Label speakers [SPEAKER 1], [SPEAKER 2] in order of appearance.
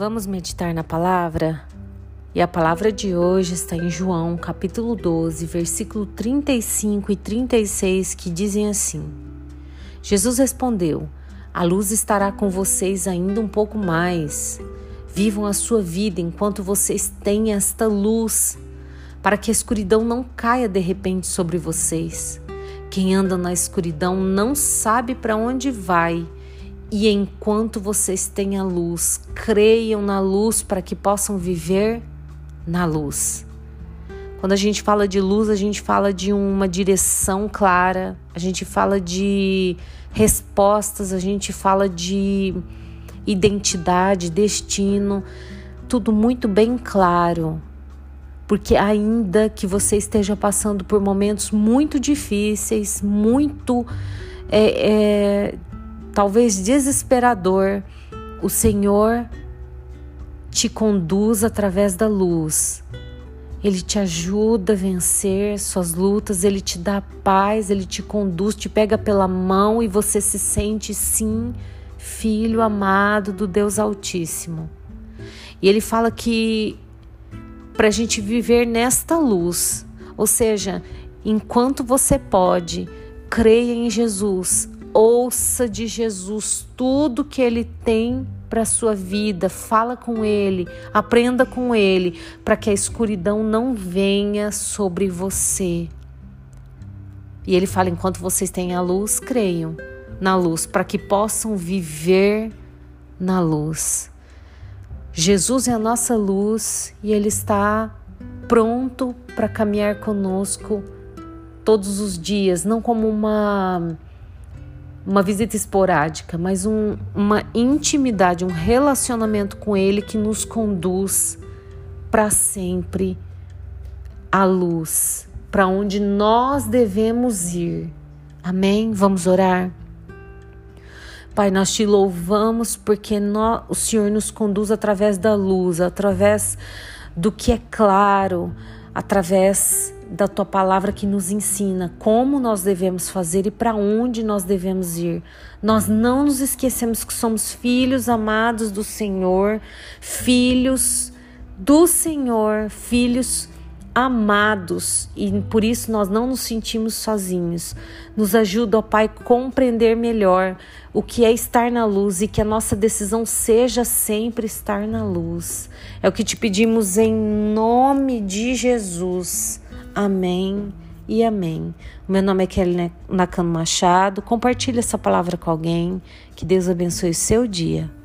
[SPEAKER 1] Vamos meditar na palavra? E a palavra de hoje está em João, capítulo 12, versículo 35 e 36, que dizem assim: Jesus respondeu: A luz estará com vocês ainda um pouco mais. Vivam a sua vida enquanto vocês têm esta luz, para que a escuridão não caia de repente sobre vocês. Quem anda na escuridão não sabe para onde vai. E enquanto vocês têm a luz, creiam na luz para que possam viver na luz. Quando a gente fala de luz, a gente fala de uma direção clara, a gente fala de respostas, a gente fala de identidade, destino, tudo muito bem claro porque ainda que você esteja passando por momentos muito difíceis, muito é, é, talvez desesperador, o Senhor te conduz através da luz. Ele te ajuda a vencer suas lutas, ele te dá paz, ele te conduz, te pega pela mão e você se sente sim filho amado do Deus Altíssimo. E ele fala que para a gente viver nesta luz. Ou seja, enquanto você pode, creia em Jesus, ouça de Jesus tudo que ele tem para a sua vida, fala com ele, aprenda com ele, para que a escuridão não venha sobre você. E ele fala: enquanto vocês têm a luz, creiam na luz, para que possam viver na luz. Jesus é a nossa luz e Ele está pronto para caminhar conosco todos os dias, não como uma uma visita esporádica, mas um, uma intimidade, um relacionamento com Ele que nos conduz para sempre à luz, para onde nós devemos ir. Amém? Vamos orar. Pai, nós te louvamos porque nós, o Senhor nos conduz através da luz, através do que é claro, através da tua palavra que nos ensina como nós devemos fazer e para onde nós devemos ir. Nós não nos esquecemos que somos filhos amados do Senhor, filhos do Senhor, filhos amados e por isso nós não nos sentimos sozinhos. Nos ajuda, ó Pai, a compreender melhor o que é estar na luz e que a nossa decisão seja sempre estar na luz. É o que te pedimos em nome de Jesus. Amém e amém. meu nome é Kelly Nakano Machado. Compartilhe essa palavra com alguém. Que Deus abençoe o seu dia.